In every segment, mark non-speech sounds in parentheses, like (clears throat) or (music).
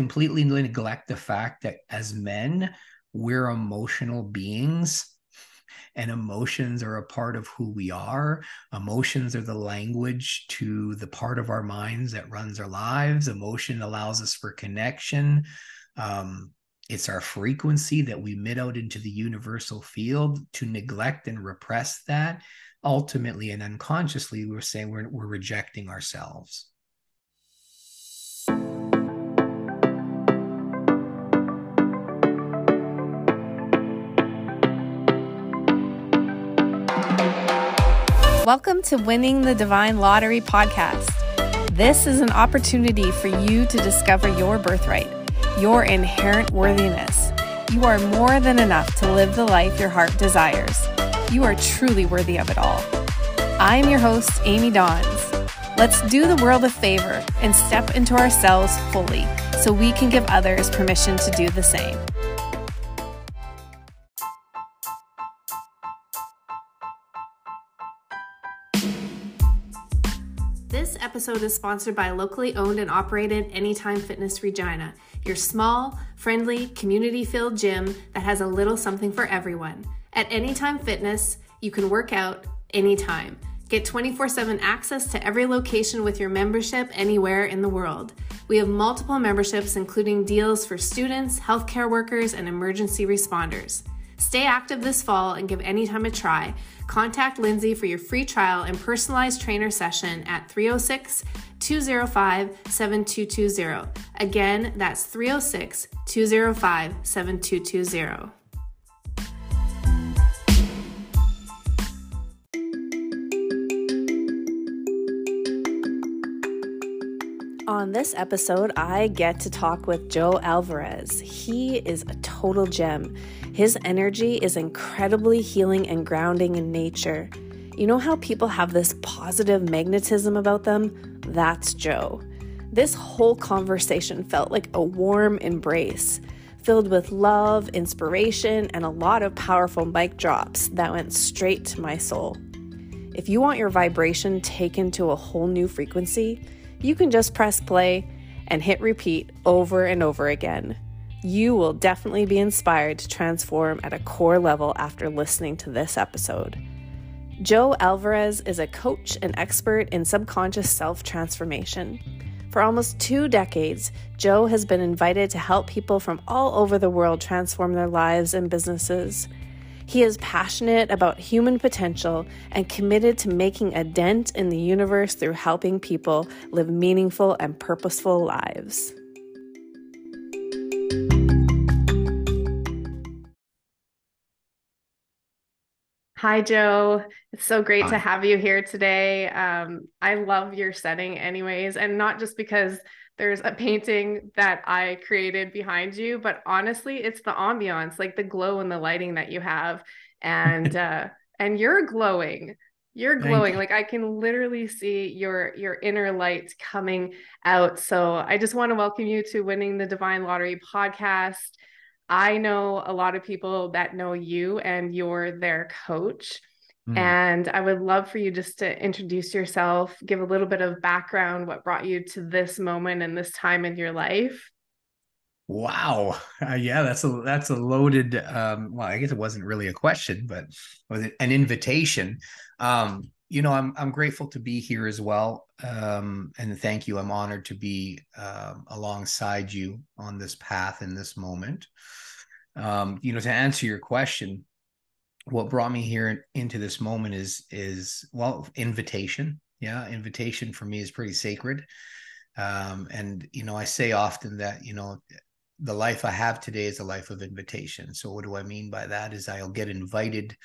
completely neglect the fact that as men, we're emotional beings and emotions are a part of who we are. Emotions are the language to the part of our minds that runs our lives. Emotion allows us for connection. Um, it's our frequency that we emit out into the universal field. To neglect and repress that, ultimately and unconsciously, we're saying we're, we're rejecting ourselves. Welcome to Winning the Divine Lottery podcast. This is an opportunity for you to discover your birthright, your inherent worthiness. You are more than enough to live the life your heart desires. You are truly worthy of it all. I am your host, Amy Dawns. Let's do the world a favor and step into ourselves fully so we can give others permission to do the same. Episode is sponsored by locally owned and operated Anytime Fitness Regina, your small, friendly, community filled gym that has a little something for everyone. At Anytime Fitness, you can work out anytime. Get 24 7 access to every location with your membership anywhere in the world. We have multiple memberships, including deals for students, healthcare workers, and emergency responders. Stay active this fall and give Anytime a try. Contact Lindsay for your free trial and personalized trainer session at 306 205 7220. Again, that's 306 205 7220. On this episode, I get to talk with Joe Alvarez. He is a total gem. His energy is incredibly healing and grounding in nature. You know how people have this positive magnetism about them? That's Joe. This whole conversation felt like a warm embrace, filled with love, inspiration, and a lot of powerful mic drops that went straight to my soul. If you want your vibration taken to a whole new frequency, you can just press play and hit repeat over and over again. You will definitely be inspired to transform at a core level after listening to this episode. Joe Alvarez is a coach and expert in subconscious self transformation. For almost two decades, Joe has been invited to help people from all over the world transform their lives and businesses. He is passionate about human potential and committed to making a dent in the universe through helping people live meaningful and purposeful lives. Hi, Joe. It's so great Hi. to have you here today. Um, I love your setting, anyways, and not just because there's a painting that I created behind you, but honestly, it's the ambiance, like the glow and the lighting that you have. And (laughs) uh and you're glowing. You're glowing. Like I can literally see your your inner light coming out. So I just want to welcome you to winning the Divine Lottery podcast. I know a lot of people that know you and you're their coach. Mm. And I would love for you just to introduce yourself, give a little bit of background, what brought you to this moment and this time in your life. Wow. Uh, yeah, that's a that's a loaded um well, I guess it wasn't really a question, but was it an invitation. Um you know, I'm I'm grateful to be here as well. Um and thank you. I'm honored to be um alongside you on this path in this moment. Um you know, to answer your question, what brought me here into this moment is is well invitation. Yeah invitation for me is pretty sacred. Um and you know i say often that you know the life i have today is a life of invitation. So what do i mean by that is i'll get invited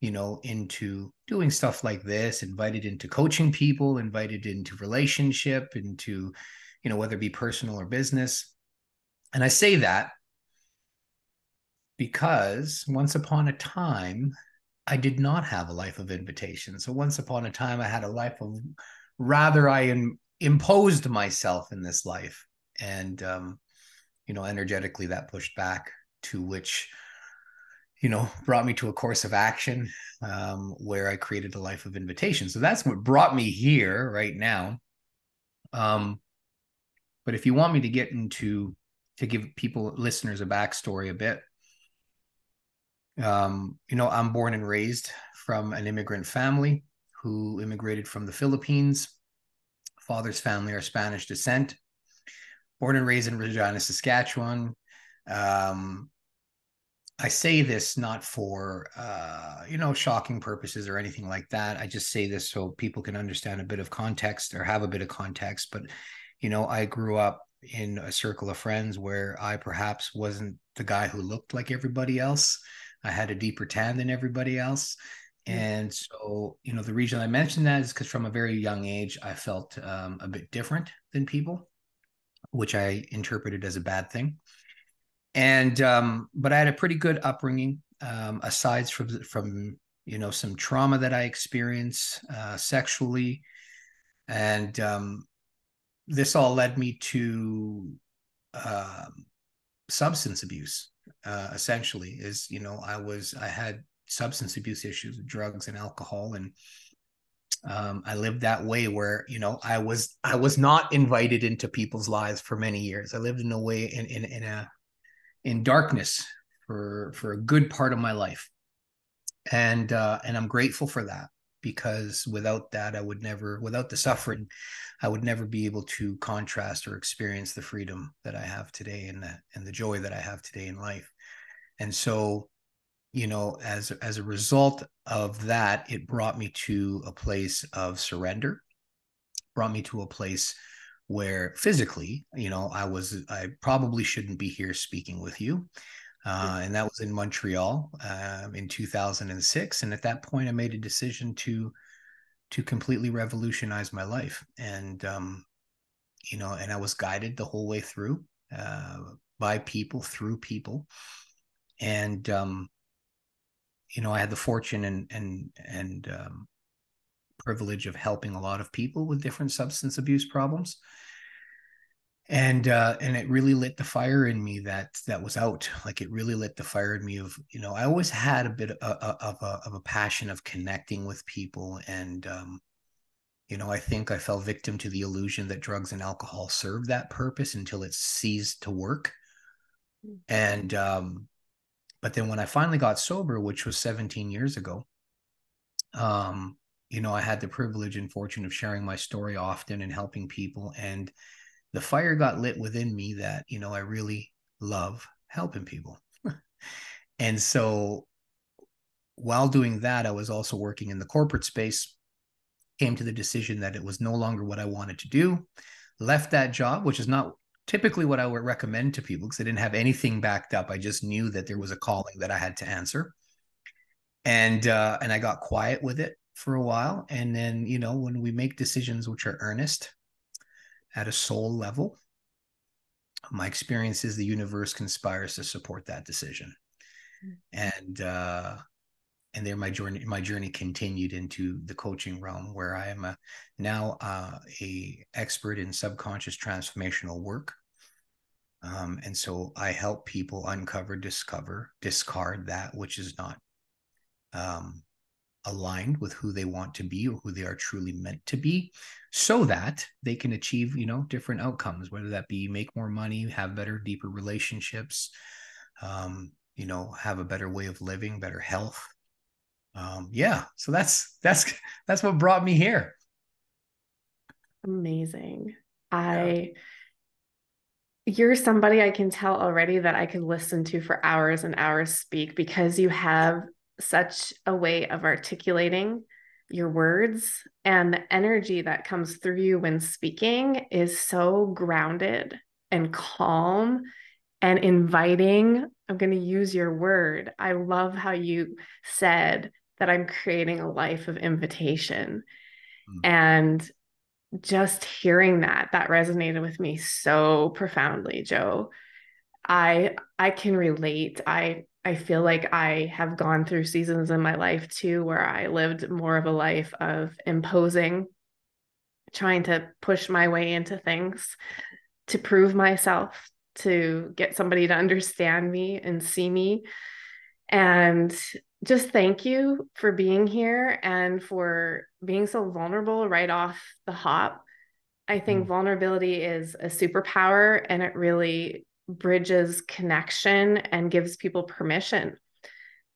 you know into doing stuff like this invited into coaching people invited into relationship into you know whether it be personal or business. And i say that because once upon a time, I did not have a life of invitation. So once upon a time, I had a life of rather I Im- imposed myself in this life, and um, you know, energetically that pushed back to which you know brought me to a course of action um, where I created a life of invitation. So that's what brought me here right now. Um, but if you want me to get into to give people listeners a backstory a bit. Um, you know, I'm born and raised from an immigrant family who immigrated from the Philippines. Father's family are Spanish descent. Born and raised in Regina, Saskatchewan. Um, I say this not for uh, you know shocking purposes or anything like that. I just say this so people can understand a bit of context or have a bit of context. But you know, I grew up in a circle of friends where I perhaps wasn't the guy who looked like everybody else. I had a deeper tan than everybody else. And so, you know, the reason I mentioned that is because from a very young age, I felt um, a bit different than people, which I interpreted as a bad thing and um, but I had a pretty good upbringing. Um, aside from from you know some trauma that I experienced uh, sexually, and um, this all led me to uh, substance abuse. Uh, essentially, is you know I was I had substance abuse issues, with drugs and alcohol, and um, I lived that way where you know I was I was not invited into people's lives for many years. I lived in a way in in, in a in darkness for for a good part of my life and uh and i'm grateful for that because without that i would never without the suffering i would never be able to contrast or experience the freedom that i have today and that and the joy that i have today in life and so you know as as a result of that it brought me to a place of surrender brought me to a place where physically, you know, I was, I probably shouldn't be here speaking with you. Uh, and that was in Montreal um, in 2006. And at that point, I made a decision to to completely revolutionize my life. And um, you know, and I was guided the whole way through uh, by people, through people, and um, you know, I had the fortune and and and um, privilege of helping a lot of people with different substance abuse problems and uh and it really lit the fire in me that that was out like it really lit the fire in me of you know i always had a bit of a, of a, of a passion of connecting with people and um you know i think i fell victim to the illusion that drugs and alcohol serve that purpose until it ceased to work mm. and um but then when i finally got sober which was 17 years ago um you know, I had the privilege and fortune of sharing my story often and helping people. And the fire got lit within me that, you know, I really love helping people. (laughs) and so while doing that, I was also working in the corporate space, came to the decision that it was no longer what I wanted to do, left that job, which is not typically what I would recommend to people because I didn't have anything backed up. I just knew that there was a calling that I had to answer. And uh, and I got quiet with it for a while. And then, you know, when we make decisions which are earnest at a soul level, my experience is the universe conspires to support that decision. Mm. And uh and there my journey my journey continued into the coaching realm where I am a now uh, a expert in subconscious transformational work. Um, and so I help people uncover, discover, discard that which is not um, aligned with who they want to be or who they are truly meant to be so that they can achieve you know different outcomes whether that be make more money have better deeper relationships um, you know have a better way of living better health. Um, yeah so that's that's (laughs) that's what brought me here. Amazing. I you're somebody I can tell already that I could listen to for hours and hours speak because you have such a way of articulating your words and the energy that comes through you when speaking is so grounded and calm and inviting. I'm going to use your word. I love how you said that I'm creating a life of invitation. Mm. And just hearing that that resonated with me so profoundly, Joe. I I can relate. I I feel like I have gone through seasons in my life too where I lived more of a life of imposing, trying to push my way into things to prove myself, to get somebody to understand me and see me. And just thank you for being here and for being so vulnerable right off the hop. I think mm. vulnerability is a superpower and it really bridges connection and gives people permission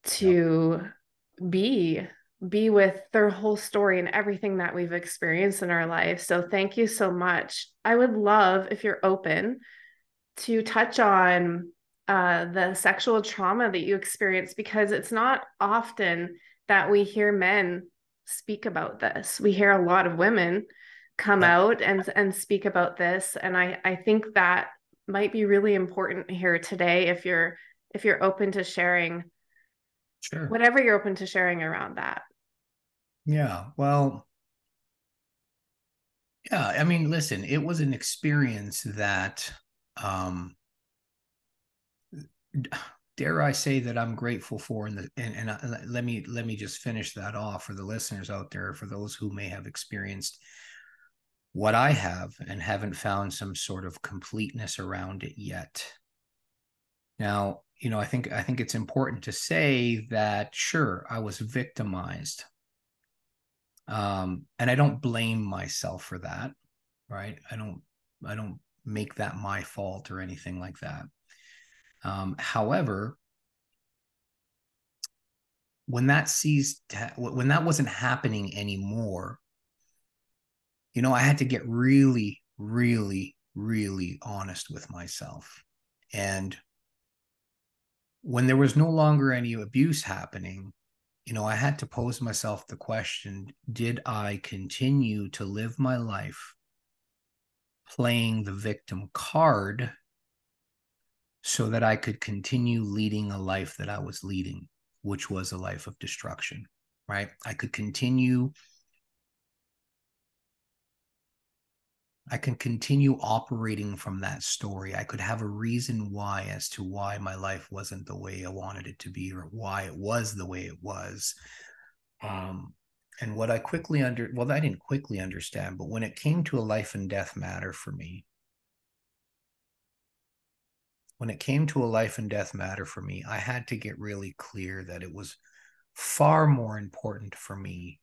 to yep. be be with their whole story and everything that we've experienced in our life. So thank you so much. I would love if you're open to touch on uh, the sexual trauma that you experienced because it's not often that we hear men speak about this. We hear a lot of women come out and and speak about this, and I I think that might be really important here today if you're if you're open to sharing sure. whatever you're open to sharing around that. Yeah well yeah i mean listen it was an experience that um dare i say that i'm grateful for and the and, and I, let me let me just finish that off for the listeners out there for those who may have experienced what I have and haven't found some sort of completeness around it yet. Now, you know, I think I think it's important to say that sure, I was victimized. Um, and I don't blame myself for that, right? I don't I don't make that my fault or anything like that. Um, however, when that ceased, when that wasn't happening anymore, you know, I had to get really, really, really honest with myself. And when there was no longer any abuse happening, you know, I had to pose myself the question did I continue to live my life playing the victim card so that I could continue leading a life that I was leading, which was a life of destruction, right? I could continue I can continue operating from that story. I could have a reason why as to why my life wasn't the way I wanted it to be or why it was the way it was. Um, and what I quickly under well, I didn't quickly understand, but when it came to a life and death matter for me, when it came to a life and death matter for me, I had to get really clear that it was far more important for me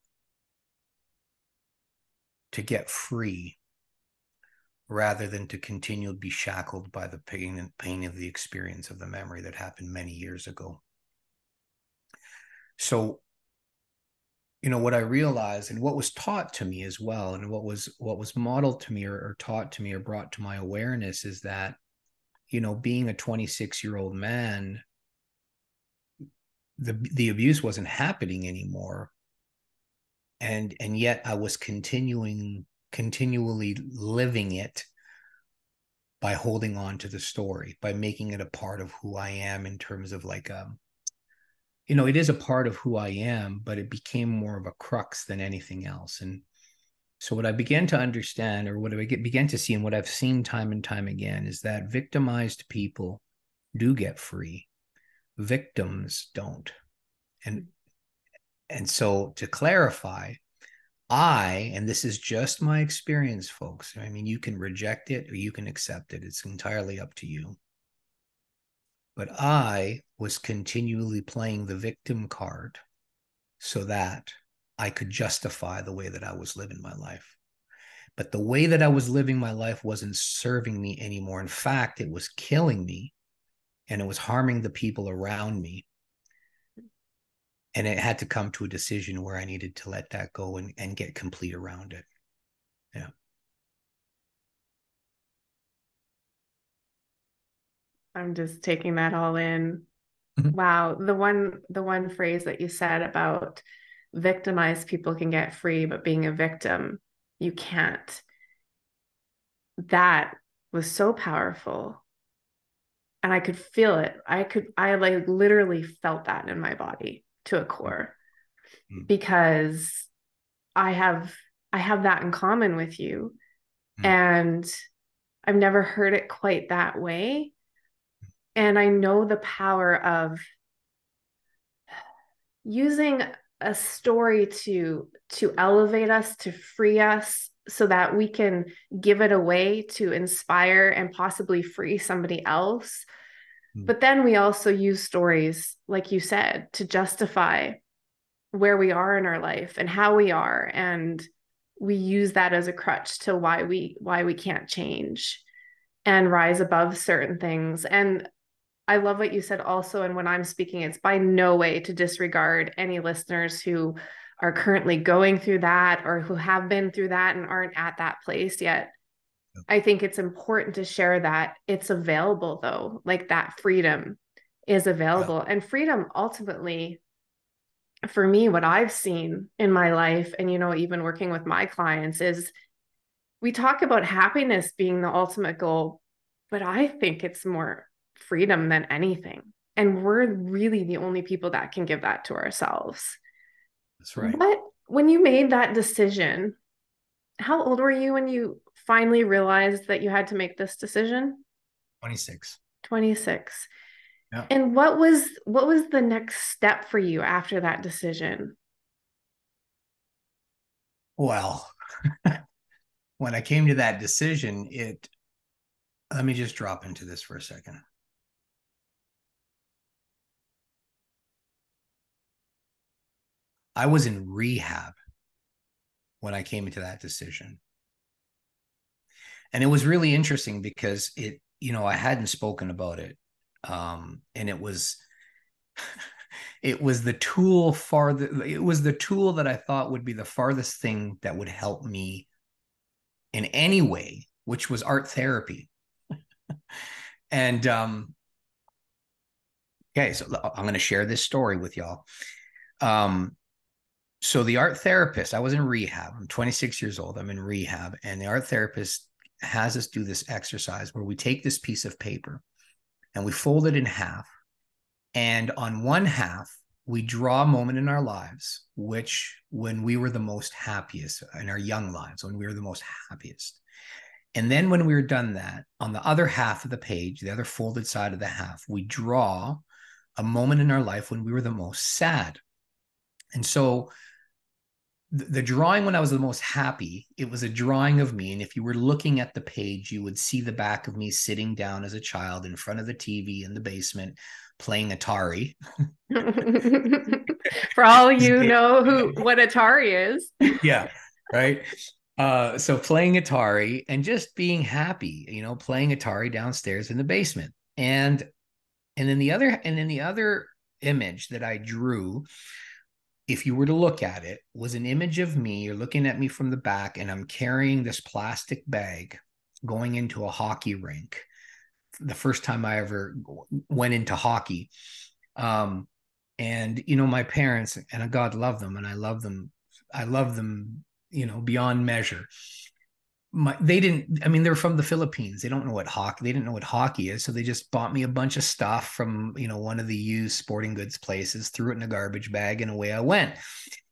to get free rather than to continue to be shackled by the pain and pain of the experience of the memory that happened many years ago. So, you know, what I realized and what was taught to me as well, and what was what was modeled to me or, or taught to me or brought to my awareness is that, you know, being a 26 year old man, the the abuse wasn't happening anymore. And and yet I was continuing continually living it by holding on to the story, by making it a part of who I am in terms of like um you know, it is a part of who I am, but it became more of a crux than anything else. And so what I began to understand or what I began to see and what I've seen time and time again is that victimized people do get free. Victims don't. And and so to clarify, I, and this is just my experience, folks. I mean, you can reject it or you can accept it. It's entirely up to you. But I was continually playing the victim card so that I could justify the way that I was living my life. But the way that I was living my life wasn't serving me anymore. In fact, it was killing me and it was harming the people around me and it had to come to a decision where I needed to let that go and, and get complete around it. Yeah. I'm just taking that all in. Mm-hmm. Wow. The one the one phrase that you said about victimized people can get free, but being a victim, you can't. That was so powerful. And I could feel it. I could I like literally felt that in my body to a core mm-hmm. because I have I have that in common with you mm-hmm. and I've never heard it quite that way and I know the power of using a story to to elevate us to free us so that we can give it away to inspire and possibly free somebody else. Mm. But then we also use stories, like you said, to justify where we are in our life and how we are. And we use that as a crutch to why we why we can't change. and rise above certain things. And I love what you said also. And when I'm speaking, it's by no way to disregard any listeners who are currently going through that or who have been through that and aren't at that place yet. I think it's important to share that it's available though, like that freedom is available. Yeah. And freedom ultimately, for me, what I've seen in my life, and you know, even working with my clients, is we talk about happiness being the ultimate goal, but I think it's more freedom than anything. And we're really the only people that can give that to ourselves. That's right. But when you made that decision, how old were you when you finally realized that you had to make this decision? 26. 26. Yeah. And what was what was the next step for you after that decision? Well, (laughs) when I came to that decision, it let me just drop into this for a second. I was in rehab when I came into that decision. And it was really interesting because it, you know, I hadn't spoken about it. Um, and it was (laughs) it was the tool farther it was the tool that I thought would be the farthest thing that would help me in any way, which was art therapy. (laughs) and um okay, so I'm going to share this story with y'all. Um so the art therapist, I was in rehab. I'm 26 years old. I'm in rehab, and the art therapist has us do this exercise where we take this piece of paper and we fold it in half. And on one half, we draw a moment in our lives, which when we were the most happiest in our young lives, when we were the most happiest. And then when we were done that, on the other half of the page, the other folded side of the half, we draw a moment in our life when we were the most sad. And so the drawing when I was the most happy, it was a drawing of me. And if you were looking at the page, you would see the back of me sitting down as a child in front of the TV in the basement playing Atari. (laughs) For all you (laughs) know who what Atari is. yeah. Right. Uh, so playing Atari and just being happy, you know, playing Atari downstairs in the basement. And and then the other and then the other image that I drew if you were to look at it, was an image of me. You're looking at me from the back, and I'm carrying this plastic bag going into a hockey rink. The first time I ever went into hockey. Um, and you know, my parents, and God love them, and I love them. I love them, you know, beyond measure my they didn't i mean they're from the philippines. They don't know what hockey they didn't know what hockey is so they just bought me a bunch of stuff from you know one of the used sporting goods places threw it in a garbage bag and away i went.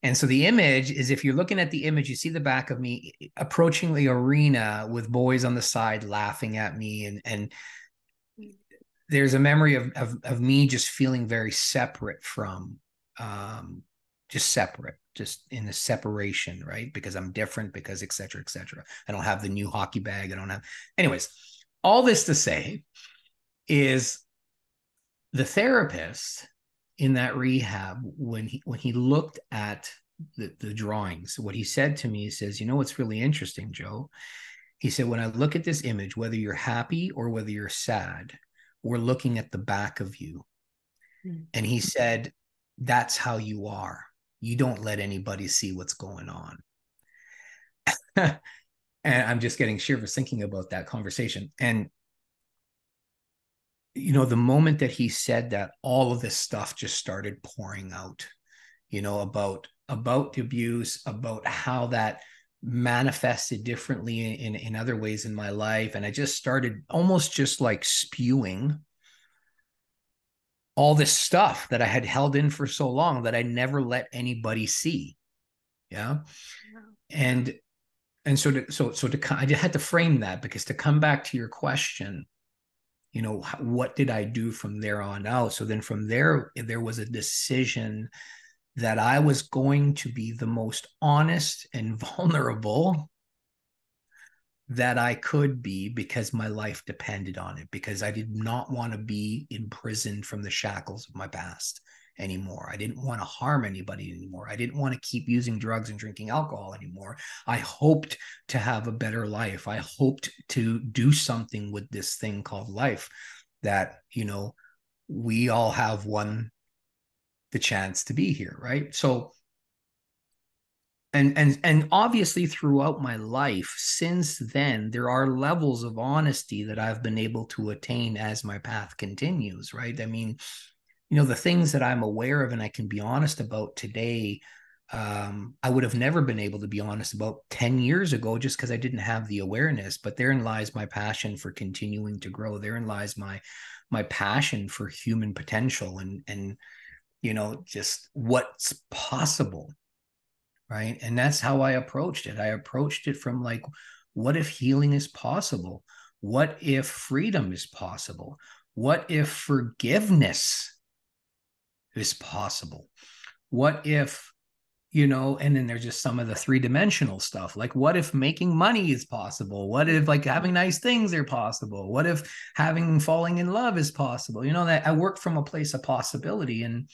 And so the image is if you're looking at the image you see the back of me approaching the arena with boys on the side laughing at me and and there's a memory of of, of me just feeling very separate from um just separate just in the separation, right? Because I'm different, because et cetera, et cetera. I don't have the new hockey bag. I don't have, anyways, all this to say is the therapist in that rehab, when he when he looked at the, the drawings, what he said to me, he says, you know what's really interesting, Joe? He said, when I look at this image, whether you're happy or whether you're sad, we're looking at the back of you. Mm-hmm. And he said, that's how you are you don't let anybody see what's going on. (laughs) and I'm just getting shivers thinking about that conversation. And you know, the moment that he said that, all of this stuff just started pouring out, you know, about about the abuse, about how that manifested differently in, in other ways in my life. And I just started almost just like spewing all this stuff that I had held in for so long that I never let anybody see. Yeah. And and so to, so so to I just had to frame that because to come back to your question, you know, what did I do from there on out? So then from there there was a decision that I was going to be the most honest and (laughs) vulnerable that I could be because my life depended on it, because I did not want to be imprisoned from the shackles of my past anymore. I didn't want to harm anybody anymore. I didn't want to keep using drugs and drinking alcohol anymore. I hoped to have a better life. I hoped to do something with this thing called life that, you know, we all have won the chance to be here, right? So and and and obviously throughout my life since then there are levels of honesty that I've been able to attain as my path continues, right? I mean, you know, the things that I'm aware of and I can be honest about today um, I would have never been able to be honest about 10 years ago just because I didn't have the awareness. But therein lies my passion for continuing to grow. Therein lies my my passion for human potential and and you know just what's possible right? And that's how i approached it. I approached it from like what if healing is possible? What if freedom is possible? What if forgiveness is possible? What if you know and then there's just some of the three dimensional stuff like what if making money is possible? What if like having nice things are possible? What if having falling in love is possible? You know that i work from a place of possibility and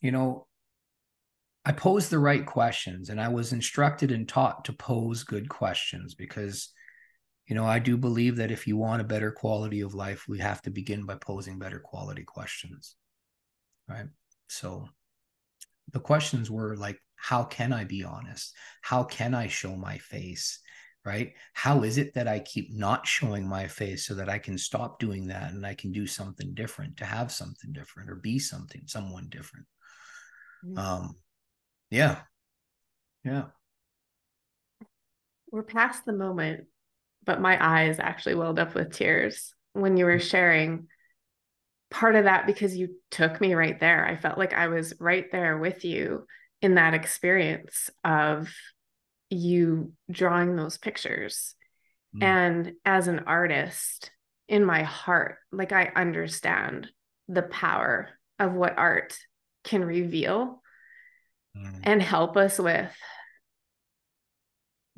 you know I posed the right questions and I was instructed and taught to pose good questions because, you know, I do believe that if you want a better quality of life, we have to begin by posing better quality questions. Right. So the questions were like, how can I be honest? How can I show my face? Right. How is it that I keep not showing my face so that I can stop doing that and I can do something different to have something different or be something, someone different? Mm-hmm. Um, yeah. Yeah. We're past the moment, but my eyes actually welled up with tears when you were mm. sharing part of that because you took me right there. I felt like I was right there with you in that experience of you drawing those pictures. Mm. And as an artist, in my heart, like I understand the power of what art can reveal mm. and help us with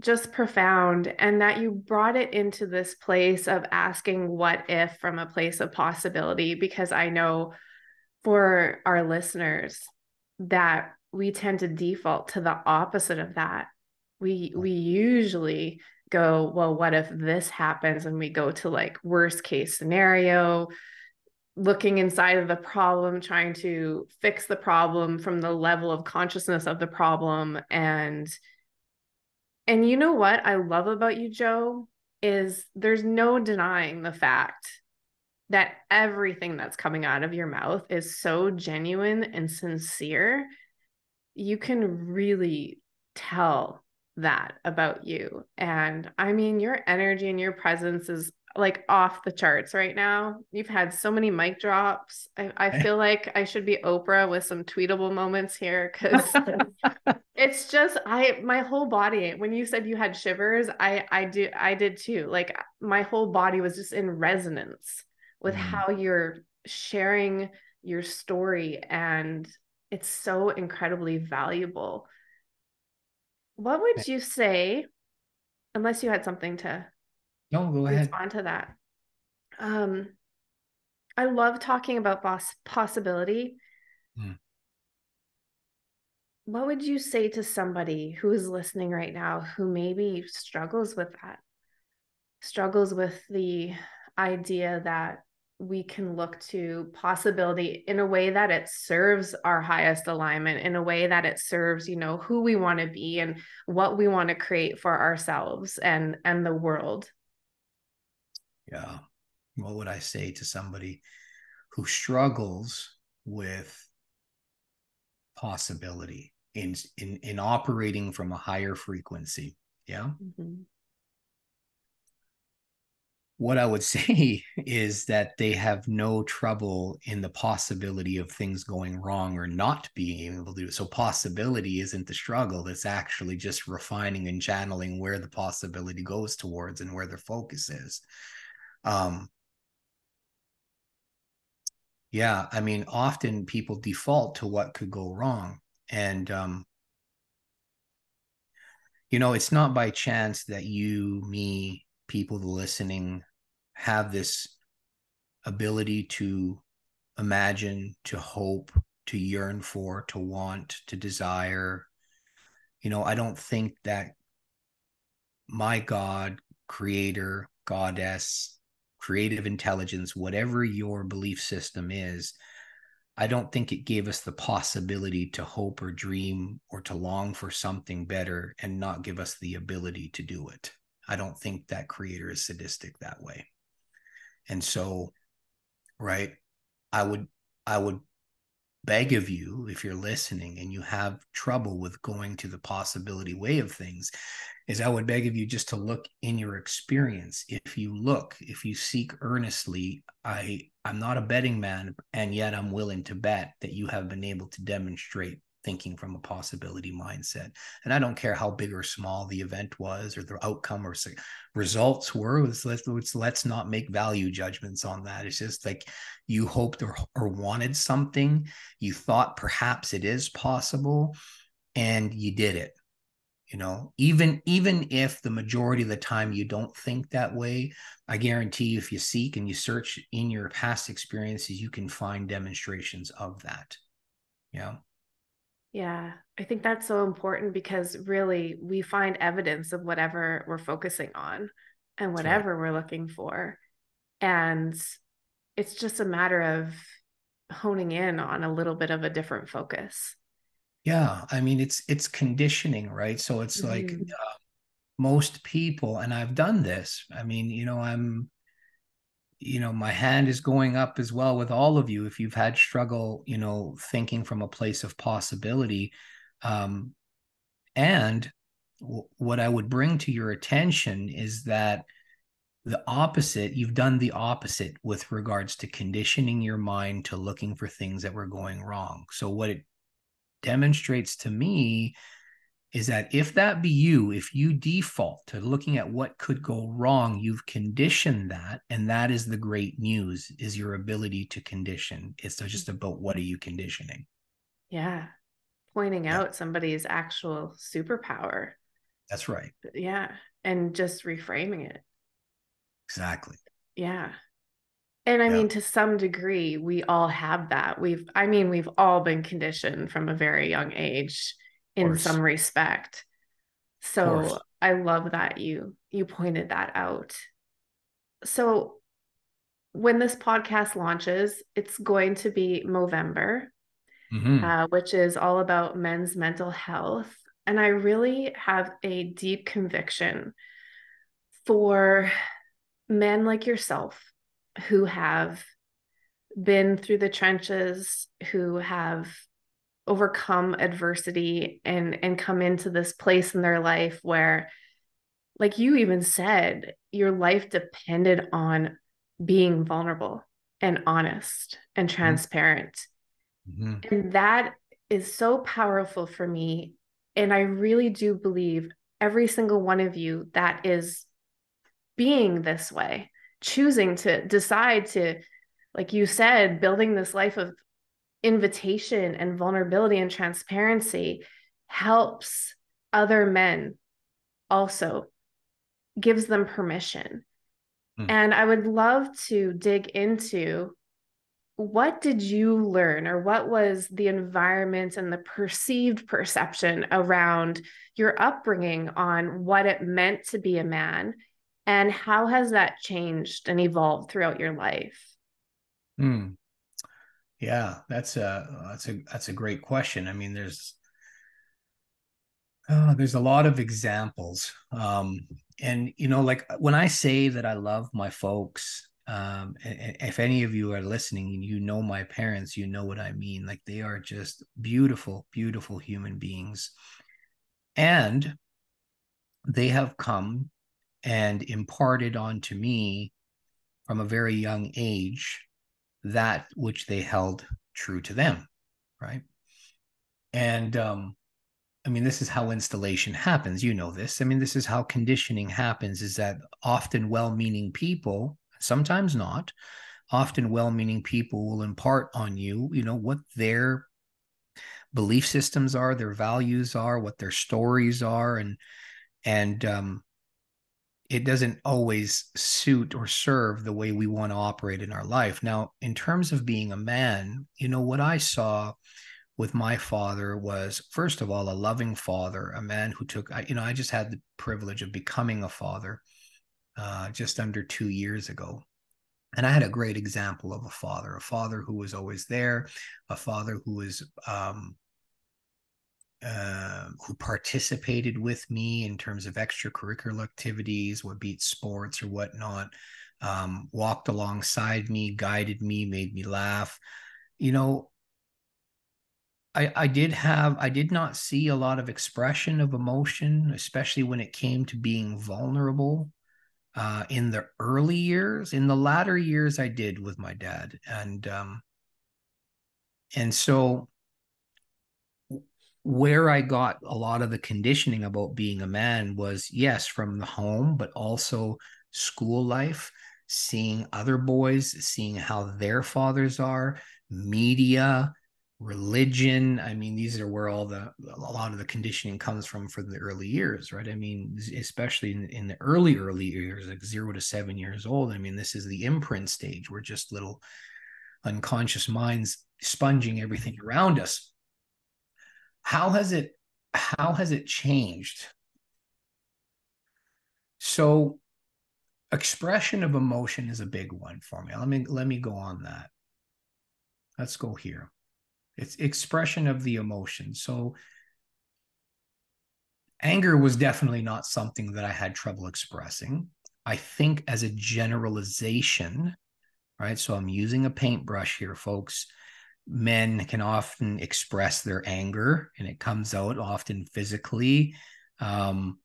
just profound and that you brought it into this place of asking what if from a place of possibility because i know for our listeners that we tend to default to the opposite of that. We we usually go well what if this happens? and we go to like worst case scenario looking inside of the problem, trying to fix the problem from the level of consciousness of the problem. And and you know what I love about you, Joe, is there's no denying the fact that everything that's coming out of your mouth is so genuine and sincere. You can really tell that about you. And I mean, your energy and your presence is like off the charts right now. You've had so many mic drops. I, I (laughs) feel like I should be Oprah with some tweetable moments here because (laughs) it's just I my whole body. When you said you had shivers, I I do I did too. Like my whole body was just in resonance with mm. how you're sharing your story and it's so incredibly valuable. What would you say, unless you had something to no, go ahead. Respond to that. Um, I love talking about boss possibility. Hmm. What would you say to somebody who is listening right now who maybe struggles with that? Struggles with the idea that we can look to possibility in a way that it serves our highest alignment in a way that it serves you know who we want to be and what we want to create for ourselves and and the world yeah. What would i say to somebody who struggles with possibility in in in operating from a higher frequency? Yeah. Mm-hmm. what i would (laughs) say is that they have no trouble in the possibility of things going wrong or not being able to do it. So possibility isn't the struggle. It's actually just refining and channeling where the possibility goes towards and where their focus is um, yeah, I mean, often people default to what could go wrong. And, um, you know, it's not by chance that you, me, people listening have this ability to imagine, to hope, to yearn for, to want, to desire. You know, I don't think that my God, creator, goddess, creative intelligence, whatever your belief system is, I don't think it gave us the possibility to hope or dream or to long for something better and not give us the ability to do it. I don't think that creator is sadistic that way. And so, right, I would I would beg of you if you're listening and you have trouble with going to the possibility way of things is I would beg of you just to look in your experience. If you look, if you seek earnestly, I I'm not a betting man, and yet I'm willing to bet that you have been able to demonstrate thinking from a possibility mindset. And I don't care how big or small the event was or the outcome or results were. Let's, let's, let's not make value judgments on that. It's just like you hoped or, or wanted something, you thought perhaps it is possible, and you did it you know even even if the majority of the time you don't think that way i guarantee you if you seek and you search in your past experiences you can find demonstrations of that yeah yeah i think that's so important because really we find evidence of whatever we're focusing on and whatever right. we're looking for and it's just a matter of honing in on a little bit of a different focus yeah, I mean it's it's conditioning, right? So it's mm-hmm. like uh, most people, and I've done this. I mean, you know, I'm, you know, my hand is going up as well with all of you. If you've had struggle, you know, thinking from a place of possibility, um, and w- what I would bring to your attention is that the opposite you've done the opposite with regards to conditioning your mind to looking for things that were going wrong so what it demonstrates to me is that if that be you, if you default to looking at what could go wrong, you've conditioned that. And that is the great news is your ability to condition. It's just about what are you conditioning? Yeah. Pointing yeah. out somebody's actual superpower. That's right. Yeah. And just reframing it. Exactly. Yeah. And I yeah. mean, to some degree, we all have that. We've, I mean, we've all been conditioned from a very young age in some respect. So I love that you you pointed that out. So when this podcast launches, it's going to be Movember, mm-hmm. uh, which is all about men's mental health. And I really have a deep conviction for men like yourself who have been through the trenches, who have overcome adversity and and come into this place in their life where like you even said your life depended on being vulnerable and honest and mm-hmm. transparent mm-hmm. and that is so powerful for me and i really do believe every single one of you that is being this way choosing to decide to like you said building this life of invitation and vulnerability and transparency helps other men also gives them permission mm. and i would love to dig into what did you learn or what was the environment and the perceived perception around your upbringing on what it meant to be a man and how has that changed and evolved throughout your life hmm. Yeah that's a that's a that's a great question. I mean there's uh, there's a lot of examples um, and you know like when i say that i love my folks um, if any of you are listening and you know my parents you know what i mean. Like they are just beautiful beautiful human beings. And they have come and imparted onto me from a very young age that which they held true to them right? And um i mean this is how installation happens. You know this. I mean this is how conditioning happens is that often well-meaning people sometimes not often well-meaning people will impart on you you know what their belief systems are their values are what their stories are and and um it doesn't always suit or serve the way we want to operate in our life. Now, in terms of being a man, you know, what I saw with my father was, first of all, a loving father, a man who took, you know, I just had the privilege of becoming a father uh, just under two years ago. And I had a great example of a father, a father who was always there, a father who was um, uh, who participated with me in terms of extracurricular activities, what beat sports or whatnot, um, walked alongside me, guided me, made me laugh. You know, I, I did have, I did not see a lot of expression of emotion, especially when it came to being vulnerable. Uh, in the early years, in the latter years, I did with my dad, and um, and so where I got a lot of the conditioning about being a man was yes, from the home, but also school life, seeing other boys, seeing how their fathers are, media, religion. I mean, these are where all the a lot of the conditioning comes from for the early years, right? I mean, especially in, in the early, early years, like zero to seven years old. I mean, this is the imprint stage. We're just little unconscious minds sponging everything around us how has it how has it changed? So expression of emotion is a big one for me. Let me let me go on that. Let's go here. It's expression of the emotion. So anger was definitely not something that i had trouble expressing. I think as a generalization right? So i'm using a paintbrush here folks men can often express their anger and it comes out often physically um,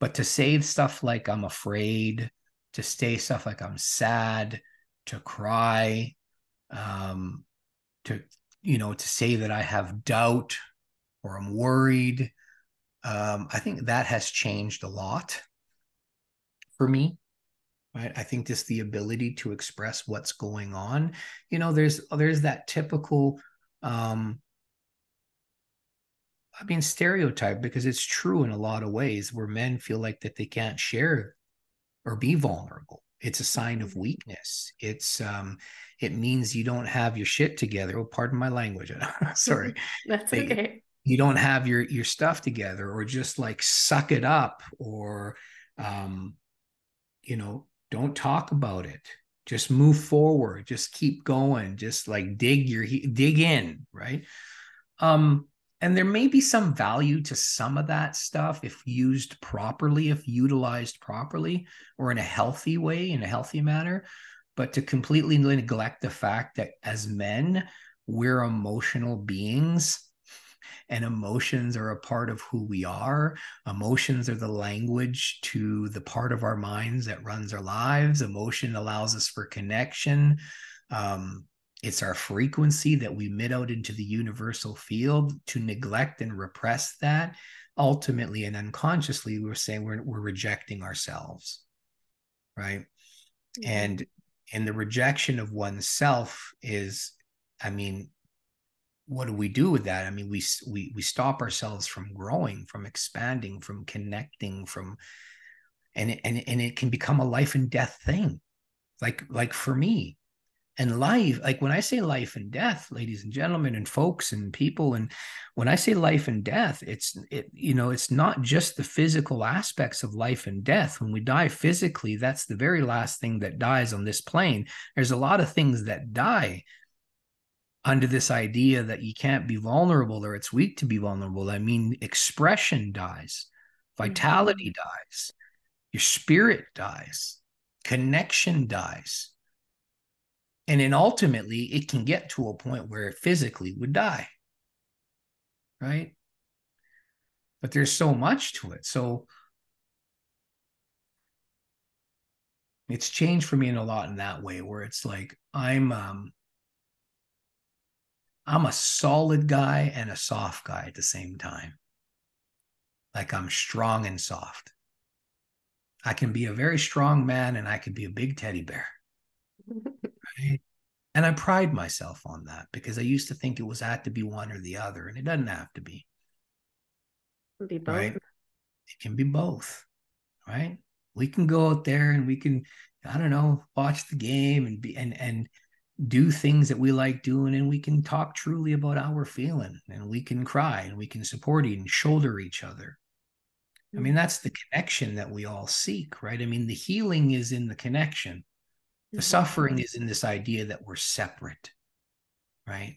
but to say stuff like i'm afraid to say stuff like i'm sad to cry um, to you know to say that i have doubt or i'm worried um, i think that has changed a lot for me right i think just the ability to express what's going on you know there's there's that typical um i mean stereotype because it's true in a lot of ways where men feel like that they can't share or be vulnerable. It's a sign of mm-hmm. weakness. It's um it means you don't have your shit together. Oh pardon my language. (laughs) Sorry. (laughs) That's okay. you don't have your your stuff together or just like suck it up or um you know don't talk about it. Just move forward. Just keep going. Just like dig your dig in right? Um and there may be some value to some of that stuff if used properly if utilized properly or in a healthy way in a healthy manner. But to completely neglect the fact that as men we're emotional beings and emotions are a part of who we are. Emotions are the language to the part of our minds that runs our lives. Emotion allows us for connection. Um, it's our frequency that we emit out into the universal field. To neglect and repress that, ultimately and unconsciously, we're saying we're, we're rejecting ourselves, right? Mm-hmm. And and the rejection of oneself is, I mean, what do we do with that? I mean, we we we stop ourselves from growing, from expanding, from connecting, from and it, and and it can become a life and death thing. Like like for me, and life, like when I say life and death, ladies and gentlemen, and folks and people, and when I say life and death, it's it you know it's not just the physical aspects of life and death. When we die physically, that's the very last thing that dies on this plane. There's a lot of things that die under this idea that you can't be vulnerable or it's weak to be vulnerable. I mean, expression dies, vitality mm-hmm. dies, your spirit dies, connection dies. And then ultimately, it can get to a point where it physically would die. Right. But there's so much to it. So it's changed for me in a lot in that way, where it's like I'm, um, I'm a solid guy and a soft guy at the same time. Like I'm strong and soft. I can be a very strong man and I can be a big teddy bear. right? And I pride myself on that because I used to think it was had to be one or the other, and it doesn't have to be. Be both. Right? It can be both. Right. we can go out there and we can i don't know watch the game and be and and do things that we like doing and we can talk truly about how we're feeling and we can cry and we can support and shoulder each other. I mean that's the connection that we all seek right? I mean the healing is in the connection. The mm-hmm. suffering is in this idea that we're separate right?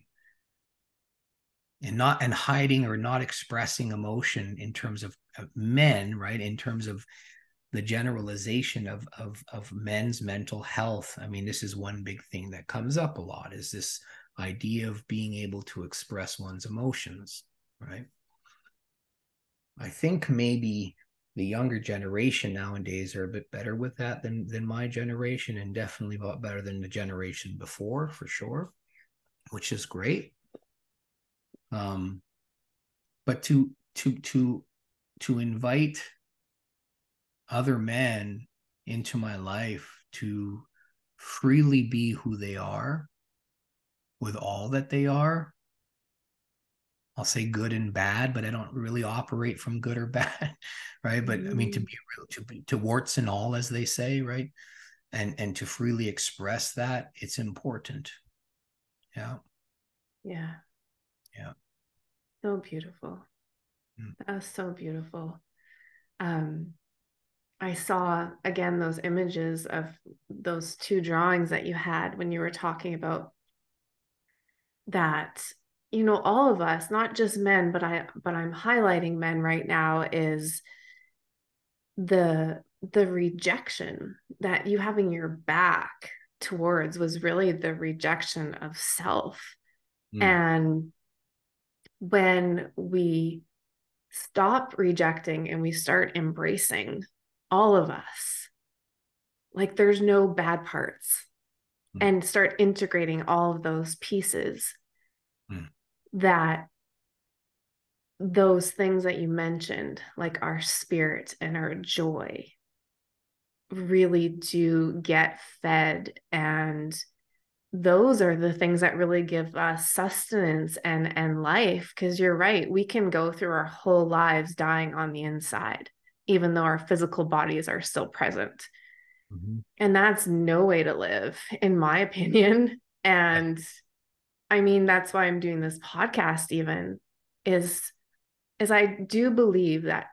And not and hiding or not expressing emotion in terms of, of men right? In terms of the generalization of, of of men's mental health i mean this is one big thing that comes up a lot is this idea of being able to express one's emotions right? I think maybe the younger generation nowadays are a bit better with that than than my generation and definitely a lot better than the generation before for sure which is great. Um but to to to to invite other men into my life to freely be who they are with all that they are I'll say good and bad, but I don't really operate from good or (laughs) bad, right? But. I mean to be real, to be to warts and all, as they say, right? And and to freely express that, it's important. Yeah. Yeah. Yeah. So beautiful. Mm. That was so beautiful. Um, I saw again those images of those two drawings that you had when you were talking about that you know all of us not just men but i but i'm highlighting men right now is the the rejection that you having your back towards was really the rejection of self mm. and when we stop rejecting and we start embracing all of us like there's no bad parts mm. and start integrating all of those pieces mm. that those things that you mentioned like our spirit and our joy really do get fed and those are the things that really give us sustenance and and life because you're right we can go through our whole lives dying on the inside even though our physical bodies are still present mm-hmm. and that's no way to live in my (laughs) opinion and i mean that's why i'm doing this podcast even is is i do believe that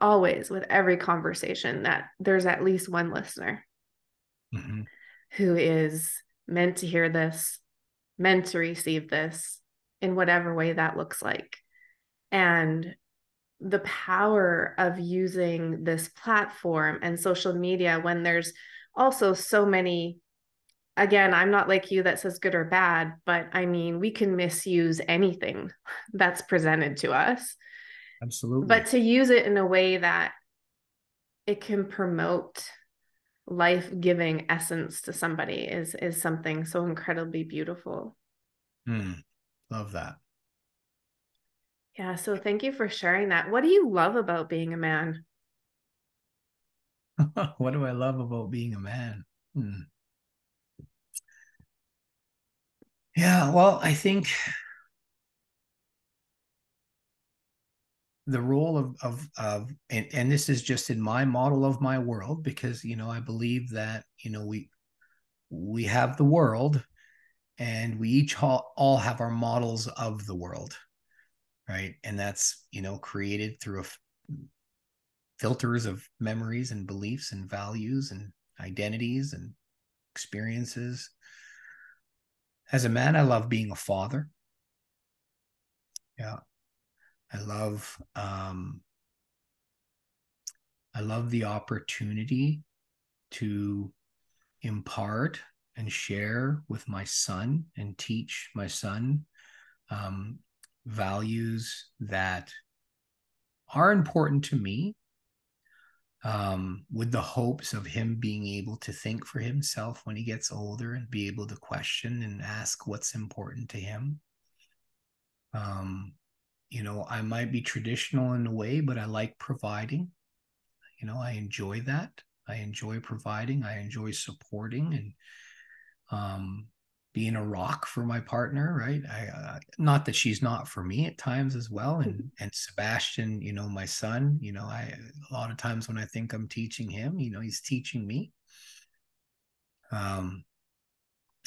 always with every conversation that there's at least one listener mm-hmm. who is meant to hear this, meant to receive this in whatever way that looks like. And the power of using this platform and social media when there's also so many again i'm not like you that says good or bad but i mean we can misuse anything (laughs) that's presented to us. Absolutely. But to use it in a way that it can promote life-giving essence to somebody is is something so incredibly beautiful. Mm, love that yeah so thank you for sharing that. What do you love about being a man? (laughs) What do i love about being a man? Hmm. yeah well i think the role of of of and, and this is just in my model of my world because you know i believe that you know we we have the world and we each all, all have our models of the world right? And that's you know created through a, filters of memories and beliefs and values and identities and experiences. As a man i love being a father. Yeah. I love um, I love the opportunity to impart and share with my son and teach my son um, values that are important to me um, with the hopes of him being able to think for himself when he gets older and be able to question and ask what's important to him. Um, you know, I might be traditional in a way, but I like providing. You know, I enjoy that. I enjoy providing. I enjoy supporting and um, being a rock for my partner, right? I uh, not that she's not for me at times as well, and mm-hmm. and Sebastian, you know, my son, you know, I a lot of times when I think I'm teaching him, you know, he's teaching me. Um,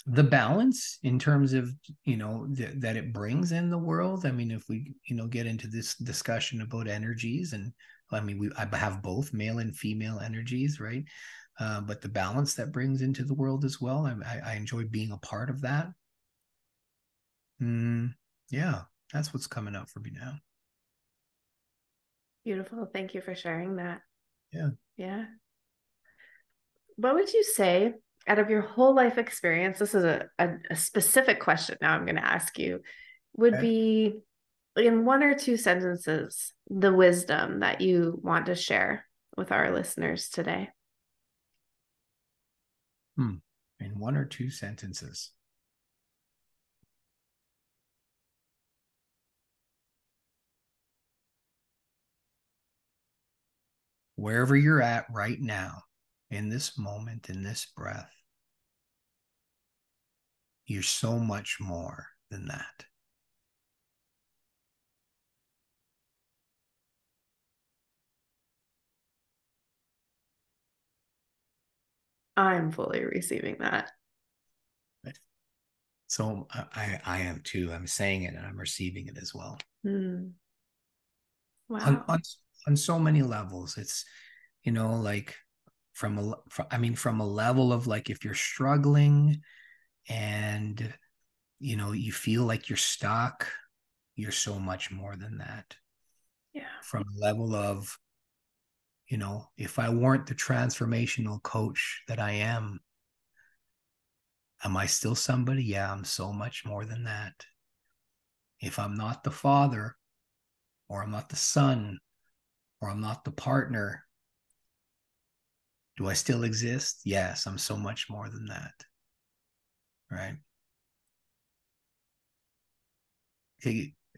the balance in terms of you know th- that it brings in the world. I mean, if we you know get into this discussion about energies, and I mean, we I have both male and female energies, right? Uh, but the balance that brings into the world as well. I, I enjoy being a part of that. Mm, yeah, that's what's coming up for me now. Beautiful. Thank you for sharing that. Yeah. Yeah. What would you say out of your whole life experience? This is a, a, a specific question now I'm going to ask you, would okay. be in one or two sentences the wisdom that you want to share with our listeners today? Hmm. In one or two sentences. Wherever you're at right now, in this moment, in this breath, you're so much more than that. I'm fully receiving that. So I I am too. I'm saying it and I'm receiving it as well. Mm. Wow. On, on, on so many levels, it's you know like from a from, I mean from a level of like if you're struggling and you know you feel like you're stuck, you're so much more than that. Yeah. From a level of you know, if I weren't the transformational coach that I am, am I still somebody? Yeah, I'm so much more than that. If I'm not the father, or I'm not the son, or I'm not the partner, do I still exist? Yes, I'm so much more than that. Right?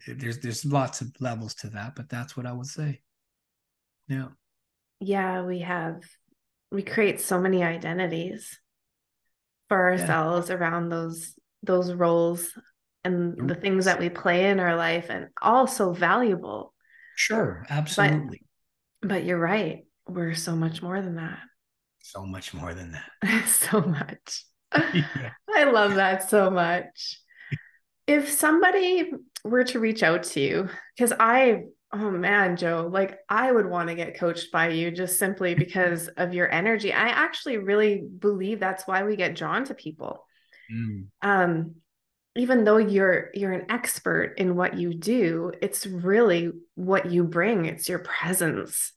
There's there's lots of levels to that, but that's what I would say. Yeah yeah, we have, we create so many identities for ourselves yeah. around those those roles and the things that we play in our life and all so valuable. Sure absolutely. but, but, you're right we're so much more than that. So much more than that. (laughs) So much. Yeah. (laughs) i love that so much. If somebody were to reach out to you because i Oh man, Joe, like I would want to get coached by you just simply because of your energy. I actually really believe that's why we get drawn to people. Mm. Um, even though you're you're an expert in what you do, it's really what you bring. It's your presence.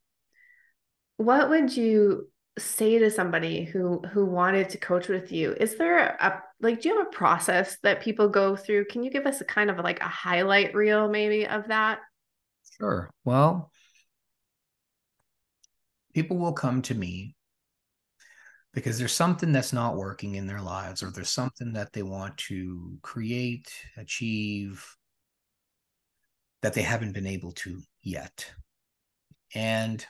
What would you say to somebody who who wanted to coach with you? Is there a like do you have a process that people go through? Can you give us a kind of like a highlight reel maybe of that? Sure. Well, people will come to me because there's something that's not working in their lives or there's something that they want to create, achieve that they haven't been able to yet. And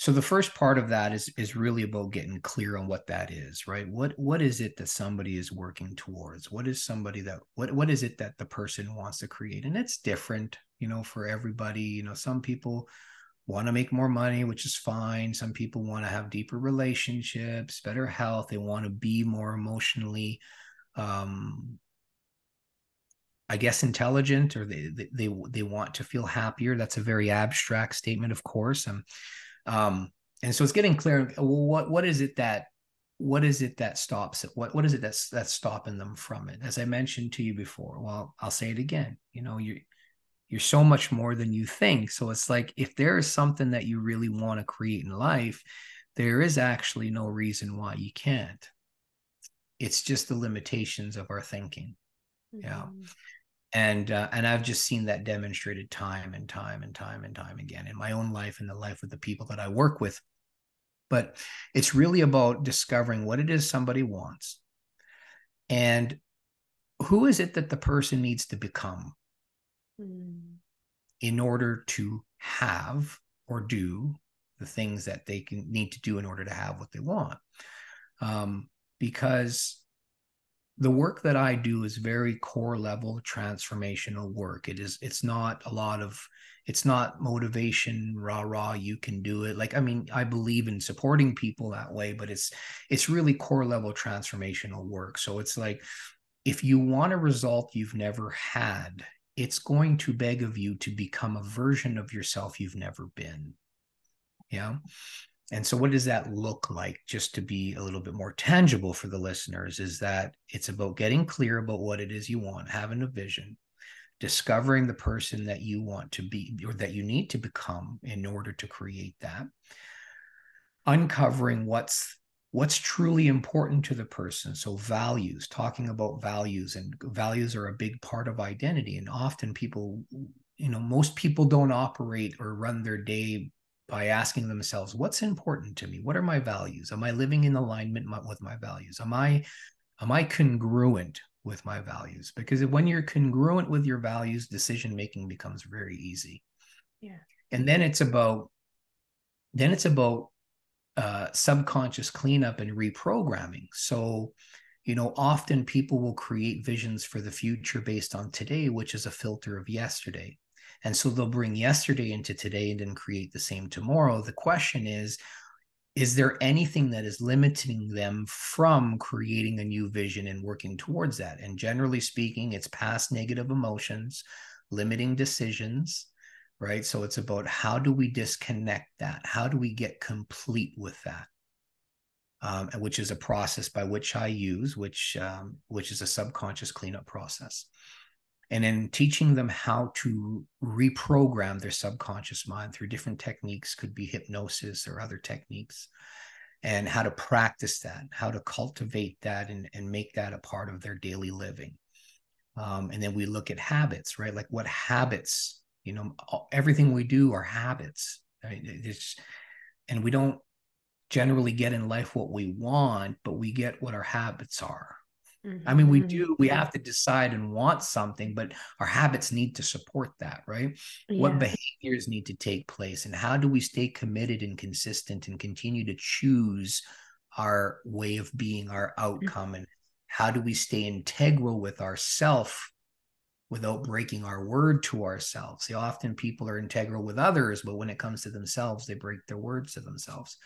so the first part of that is is really about getting clear on what that is right? What what is it that somebody is working towards? What is somebody that what what is it that the person wants to create? And it's different you know for everybody you know some people want to make more money which is fine. Some people want to have deeper relationships better health. They want to be more emotionally um I guess intelligent or they, they they want to feel happier. That's a very abstract statement, of course. Um, um, and so it's getting clear. What what is it that what is it that stops it? What what is it that's that's stopping them from it? As I mentioned to you before, well, I'll say it again. You know, you you're so much more than you think. So it's like if there is something that you really want to create in life, there is actually no reason why you can't. It's just the limitations of our thinking. Mm-hmm. Yeah and uh, and I've just seen that demonstrated time and time and time and time again in my own life and the life of the people that I work with. But it's really about discovering what it is somebody wants, and who is it that the person needs to become mm. in order to have or do the things that they can need to do in order to have what they want. Um, because the work that I do is very core level transformational work. It is it's not a lot of it's not motivation rah rah you can do it. Like i mean i believe in supporting people that way but it's it's really core level transformational work. So it's like if you want a result you've never had it's going to beg of you to become a version of yourself you've never been. Yeah and so what does that look like just to be a little bit more tangible for the listeners is that it's about getting clear about what it is you want having a vision discovering the person that you want to be or that you need to become in order to create that uncovering what's what's truly important to the person. So values talking about values and values are a big part of identity. And often people you know most people don't operate or run their day by asking themselves what's important to me? What are my values? Am i living in alignment with my values? Am i am i congruent with my values? Because when you're congruent with your values decision making becomes very easy. Yeah. And then it's about then it's about uh, subconscious cleanup and reprogramming. So you know often people will create visions for the future based on today which is a filter of yesterday and so they'll bring yesterday into today and then create the same tomorrow. The question is is there anything that is limiting them from creating a new vision and working towards that? And generally speaking it's past negative emotions limiting decisions right? So it's about how do we disconnect that? How do we get complete with that? Um, which is a process by which i use which um, which is a subconscious cleanup process and then teaching them how to reprogram their subconscious mind through different techniques could be hypnosis or other techniques and how to practice that how to cultivate that and, and make that a part of their daily living. Um, and then we look at habits right? Like what habits you know everything we do are habits right? it's and we don't generally get in life what we want but we get what our habits are Mm-hmm. I mean, we mm-hmm. do, we have to decide and want something, but our habits need to support that, right? Yeah. What behaviors need to take place, and how do we stay committed and consistent and continue to choose our way of being, our mm-hmm. outcome, mm-hmm. and how do we stay integral with ourself without breaking our word to ourselves? See, often people are integral with others, but when it comes to themselves, they break their words to themselves,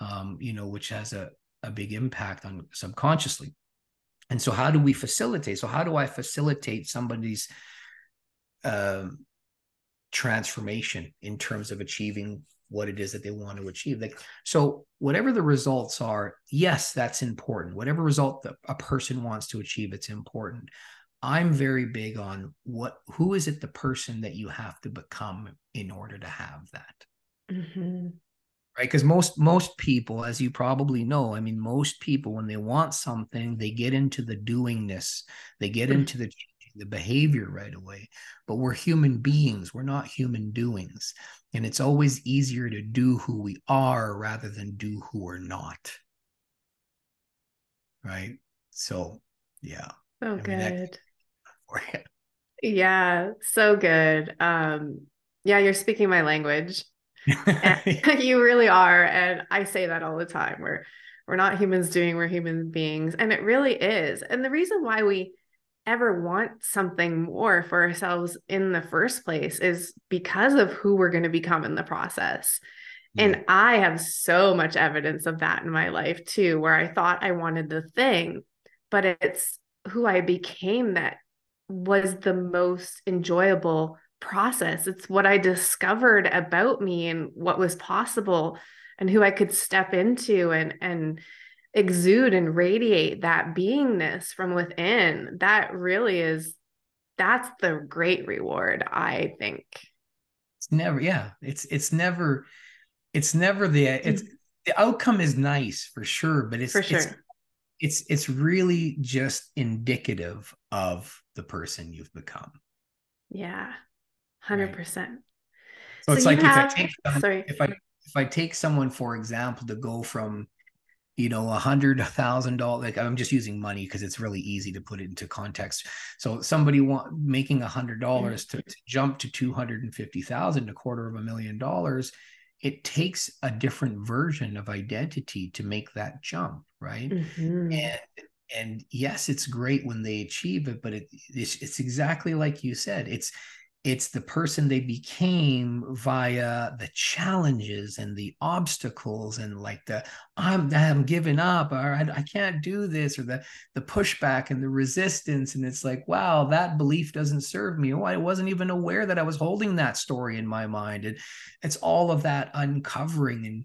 um, you know, which has a, a big impact on subconsciously and so how do we facilitate so how do i facilitate somebody's uh, transformation in terms of achieving what it is that they want to achieve? Like so whatever the results are yes that's important. Whatever result that a person wants to achieve it's important. I'm very big on what who is it the person that you have to become in order to have that? Mm-hmm right? Because most most people as you probably know i mean most people when they want something they get into the doingness they get mm-hmm. into the the behavior right away. But we're human beings we're not human doings and it's always easier to do who we are rather than do who we're not. Right? So yeah. So I good. (laughs) yeah so good. Um yeah you're speaking my language (laughs) (laughs) you really are. And I say that all the time. We're we're not humans doing, we're human beings. And it really is. And the reason why we ever want something more for ourselves in the first place is because of who we're going to become in the process. Yeah. And I have so much evidence of that in my life too, where I thought I wanted the thing, but it's who I became that was the most enjoyable process. It's what I discovered about me and what was possible and who I could step into and and exude and radiate that beingness from within. That really is that's the great reward, I think. It's never yeah, it's it's never it's never the it's mm-hmm. the outcome is nice for sure, but it's for sure. It's, it's it's really just indicative of the person you've become. Yeah. Hundred right. percent. So, so it's like have, if I take someone, sorry. if I if I take someone for example to go from you know a hundred thousand dollars like i'm just using money because it's really easy to put it into context so somebody want making a hundred dollars mm-hmm. to, to, jump to 250000 a quarter of a million dollars it takes a different version of identity to make that jump right mm-hmm. and and yes it's great when they achieve it but it, it's, it's exactly like you said it's it's the person they became via the challenges and the obstacles and like the i'm i'm giving up or I, I can't do this or the the pushback and the resistance. And it's like wow that belief doesn't serve me. Oh i wasn't even aware that i was holding that story in my mind. And it's all of that uncovering and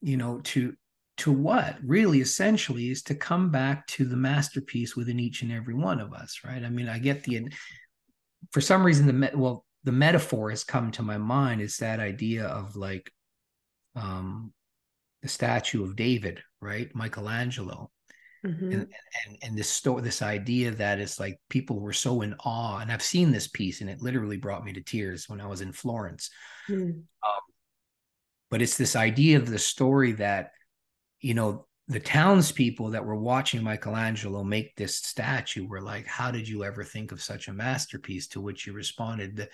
you know to to what? Really essentially is to come back to the masterpiece within each and every one of us right? I mean i get the for some reason the well the metaphor has come to my mind is that idea of like um the statue of david right michelangelo mm-hmm. and, and and this story this idea that it's like people were so in awe and i've seen this piece and it literally brought me to tears when i was in florence mm. um, but it's this idea of the story that you know the townspeople that were watching Michelangelo make this statue were like, How did you ever think of such a masterpiece? To which you responded, The,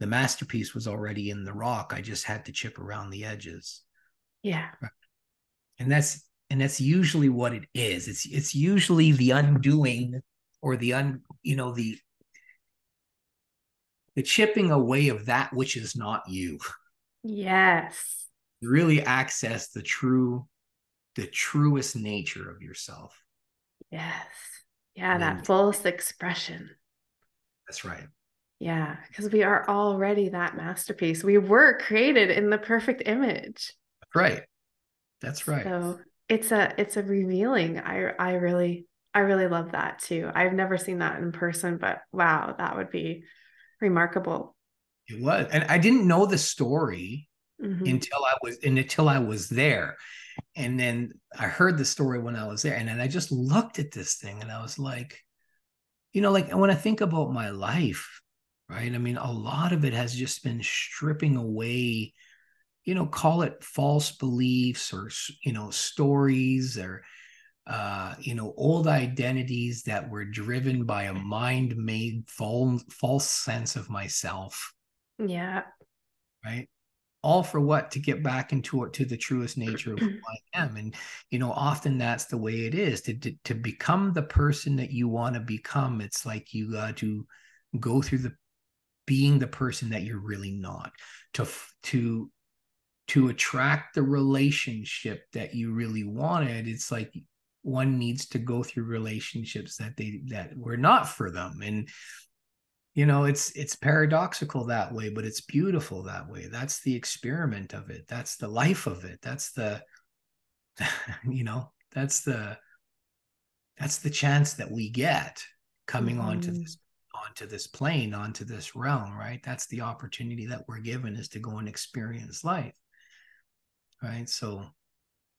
the masterpiece was already in the rock. I just had to chip around the edges. Yeah. And that's and that's usually what it is. It's it's usually the undoing or the un you know the the chipping away of that which is not you. Yes. Really access the true the truest nature of yourself. Yes. Yeah, that fullest expression. That's right. Yeah, because we are already that masterpiece. We were created in the perfect image. Right. That's right. So it's a it's a revealing. I I really I really love that too. I've never seen that in person, but wow, that would be remarkable. It was. And I didn't know the story mm-hmm. until I was and until I was there. And then I heard the story when I was there. And then I just looked at this thing and I was like, you know, like when I think about my life, right? I mean, a lot of it has just been stripping away, you know, call it false beliefs or, you know, stories or, uh, you know, old identities that were driven by a mind made false, false sense of myself. Yeah. Right all for what? To get back into it to the truest nature of who (clears throat) i am. And you know often that's the way it is to, to, to become the person that you want to become. It's like you got to go through the being the person that you're really not to to to attract the relationship that you really wanted. It's like one needs to go through relationships that they that were not for them. And you know it's it's paradoxical that way but it's beautiful that way. That's the experiment of it. That's the life of it. That's the (laughs) you know that's the that's the chance that we get coming mm-hmm. onto this onto this plane onto this realm right? That's the opportunity that we're given is to go and experience life right? So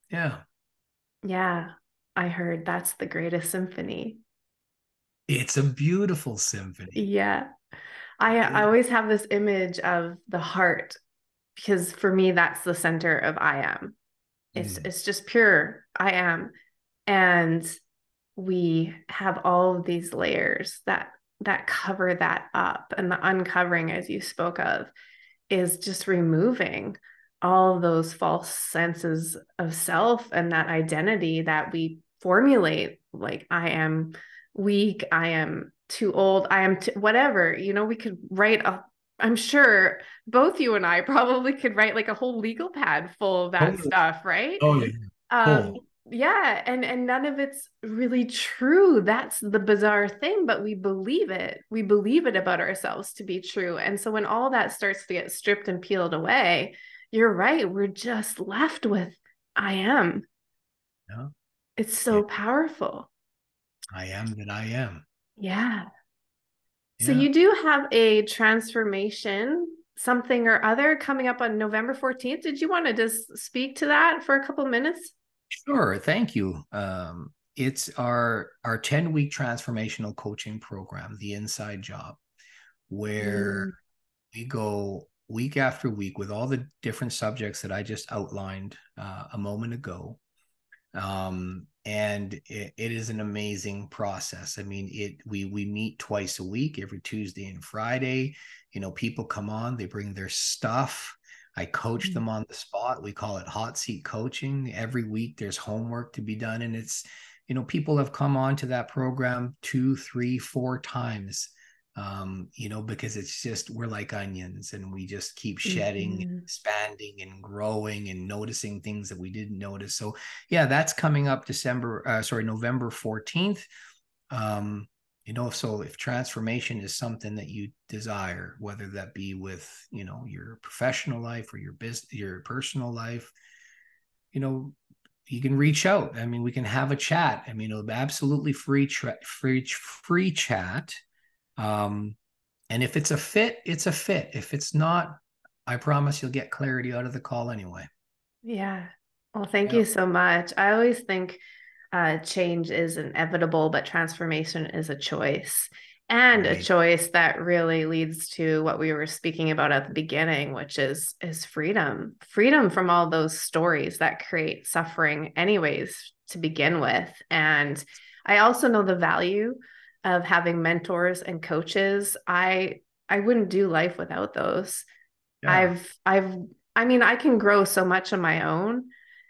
yeah. Yeah i heard that's the greatest symphony it's a beautiful symphony. Yeah. I, I always have this image of the heart because for me that's the center of I am. It's mm. it's just pure I am. And we have all of these layers that that cover that up and the uncovering as you spoke of is just removing all of those false senses of self and that identity that we formulate like I am weak i am too old i am t- whatever you know we could write a i'm sure both you and i probably could write like a whole legal pad full of that oh, stuff right? Oh yeah. Um, oh. yeah and and none of it's really true. That's the bizarre thing but we believe it. We believe it about ourselves to be true. And so when all that starts to get stripped and peeled away you're right we're just left with i am. Yeah. It's so yeah. powerful I am that I am. Yeah. yeah. So you do have a transformation, something or other coming up on November 14th. Did you want to just speak to that for a couple minutes? Sure. Thank you. Um, it's our our 10 week transformational coaching program, the inside job, where mm. we go week after week with all the different subjects that I just outlined uh, a moment ago. Um, and it, it is an amazing process. I mean it we we meet twice a week every tuesday and friday. You know people come on they bring their stuff. I coach mm-hmm. them on the spot. We call it hot seat coaching. Every week there's homework to be done and it's you know people have come on to that program two three four times um, you know, because it's just we're like onions and we just keep shedding mm-hmm. and expanding and growing and noticing things that we didn't notice. So yeah, that's coming up December, uh, sorry, November 14th. Um, you know, so if transformation is something that you desire, whether that be with, you know, your professional life or your business, your personal life, you know, you can reach out. I mean, we can have a chat. I mean, it'll be absolutely free, tra- free, free chat um, and if it's a fit, it's a fit. If it's not, I promise you'll get clarity out of the call anyway. Yeah. Well, thank yeah. you so much. I always think uh, change is inevitable, but transformation is a choice and right. a choice that really leads to what we were speaking about at the beginning which is is freedom freedom from all those stories that create suffering anyways to begin with and i also know the value of having mentors and coaches i i wouldn't do life without those yeah. i've i've i mean i can grow so much on my own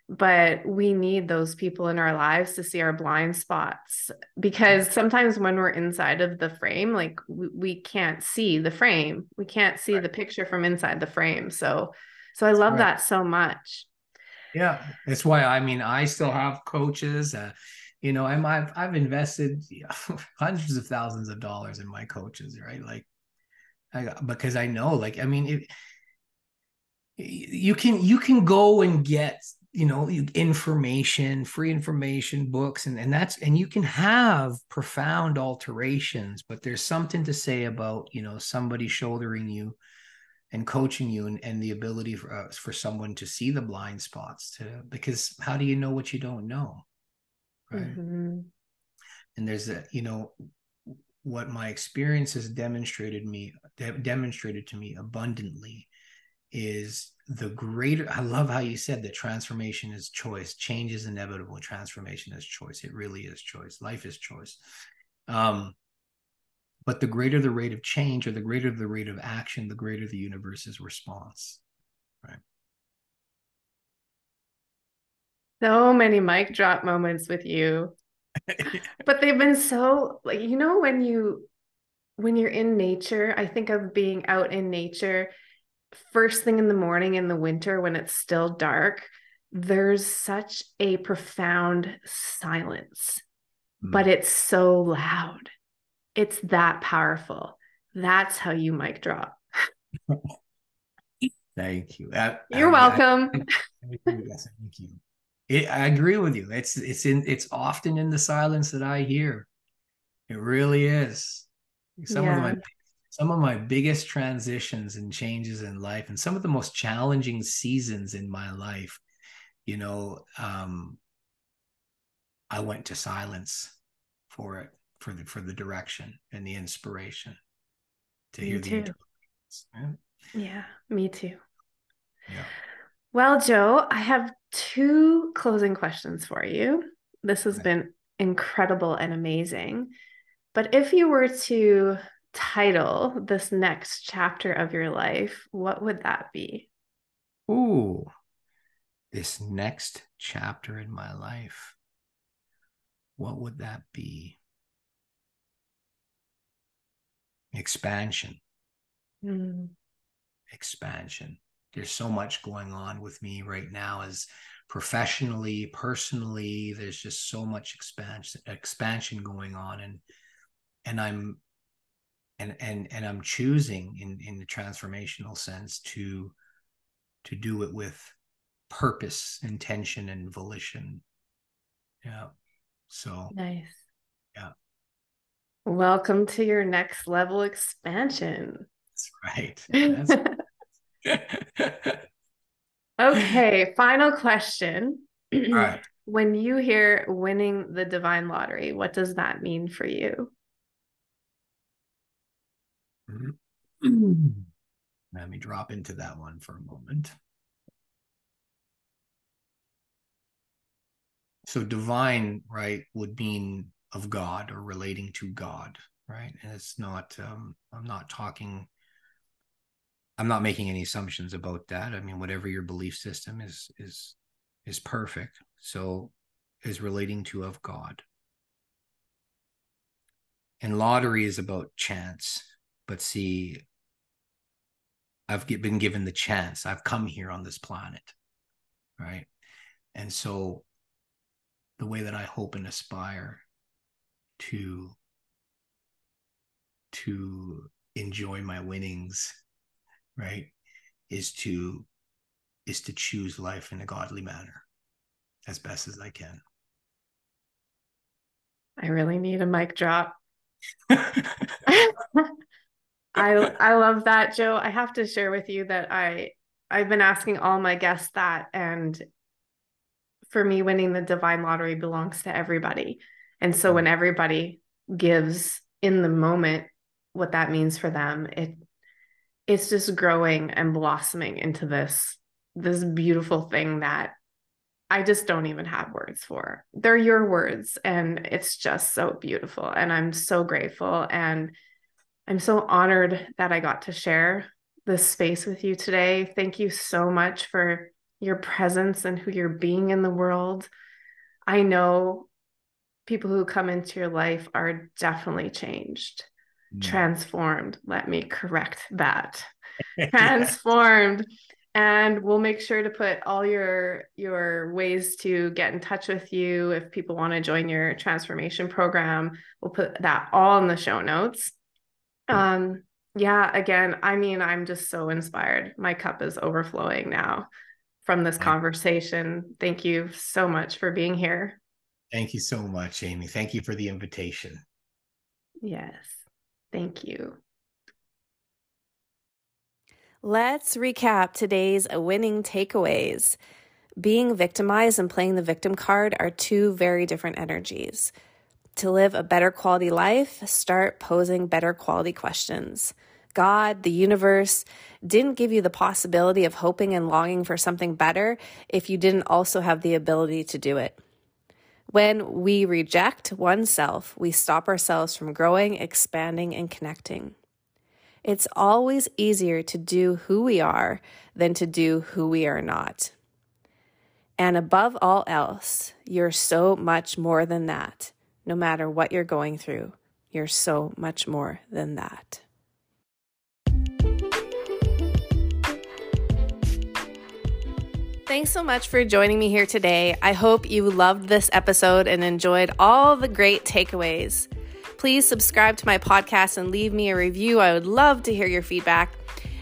but we need those people in our lives to see our blind spots because sometimes when we're inside of the frame like we, we can't see the frame we can't see right. the picture from inside the frame so so i love right. that so much yeah that's why i mean i still have coaches uh, you know i'm i've, I've invested (laughs) hundreds of thousands of dollars in my coaches right? Like I, because i know like i mean it, you can you can go and get you know information free information books and, and that's and you can have profound alterations but there's something to say about you know somebody shouldering you and coaching you and, and the ability for, uh, for someone to see the blind spots to because how do you know what you don't know right. Mm-hmm. and there's a you know what my experience has demonstrated me de- demonstrated to me abundantly is the greater i love how you said that transformation is choice. Change is inevitable. Transformation is choice. It really is choice. Life is choice. Um but the greater the rate of change or the greater the rate of action the greater the universe's response. Right so many mic drop moments with you. (laughs) but they've been so like you know when you when you're in nature, I think of being out in nature first thing in the morning in the winter when it's still dark. There's such a profound silence, mm. but it's so loud. It's that powerful. That's how you mic drop. (laughs) Thank you. I, You're I, welcome. (laughs) I, yes, thank you. It, I agree with you. It's it's in it's often in the silence that I hear. It really is. Some yeah. of my some of my biggest transitions and changes in life, and some of the most challenging seasons in my life, you know, um, I went to silence for it, for the for the direction and the inspiration to me hear too. the. Yeah. yeah, me too. Yeah. Well, Joe, I have two closing questions for you. This has been incredible and amazing. But if you were to title this next chapter of your life, what would that be? Ooh, this next chapter in my life. What would that be? Expansion. Mm. Expansion there's so much going on with me right now as professionally personally there's just so much expansion expansion going on and and i'm and and and i'm choosing in in the transformational sense to to do it with purpose intention and volition. Yeah. So nice. yeah. Welcome to your next level expansion. That's right. (laughs) That's okay, final question. All right. (clears throat) When you hear winning the divine lottery, what does that mean for you? (clears throat) Let me drop into that one for a moment. So divine, right, would mean of God or relating to God, right? And it's not um I'm not talking I'm not making any assumptions about that. I mean, whatever your belief system is is is perfect. So is relating to of God. And lottery is about chance. But see, I've been given the chance. I've come here on this planet. Right. And so the way that I hope and aspire to to enjoy my winnings, right, is to is to choose life in a godly manner as best as I can. I really need a mic drop. (laughs) I I love that, Joe. I have to share with you that I I've been asking all my guests that and for me winning the divine lottery belongs to everybody. And so mm. when everybody gives in the moment what that means for them, it it's just growing and blossoming into this this beautiful thing that I just don't even have words for. They're your words and it's just so beautiful and I'm so grateful and I'm so honored that I got to share this space with you today. Thank you so much for your presence and who you're being in the world. I know people who come into your life are definitely changed. Transformed. Let me correct that. (laughs) transformed. And we'll make sure to put all your your ways to get in touch with you if people want to join your transformation program. We'll put that all in the show notes. Um yeah, again, I mean, I'm just so inspired. My cup is overflowing now from this conversation. Thank you so much for being here. Thank you so much, Amy. Thank you for the invitation. Yes. Thank you. Let's recap today's winning takeaways. Being victimized and playing the victim card are two very different energies. To live a better quality life, start posing better quality questions. God, the universe, didn't give you the possibility of hoping and longing for something better if you didn't also have the ability to do it. When we reject oneself, we stop ourselves from growing, expanding, and connecting. It's always easier to do who we are than to do who we are not. And above all else, you're so much more than that. No matter what you're going through, you're so much more than that. Thanks so much for joining me here today. I hope you loved this episode and enjoyed all the great takeaways. Please subscribe to my podcast and leave me a review. I would love to hear your feedback.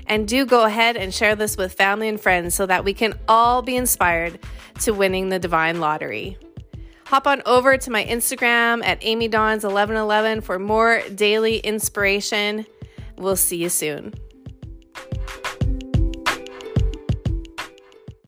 And do go ahead and share this with family and friends so that we can all be inspired to winning the divine lottery. Hop on over to my Instagram at amydawns1111 for more daily inspiration. We'll see you soon.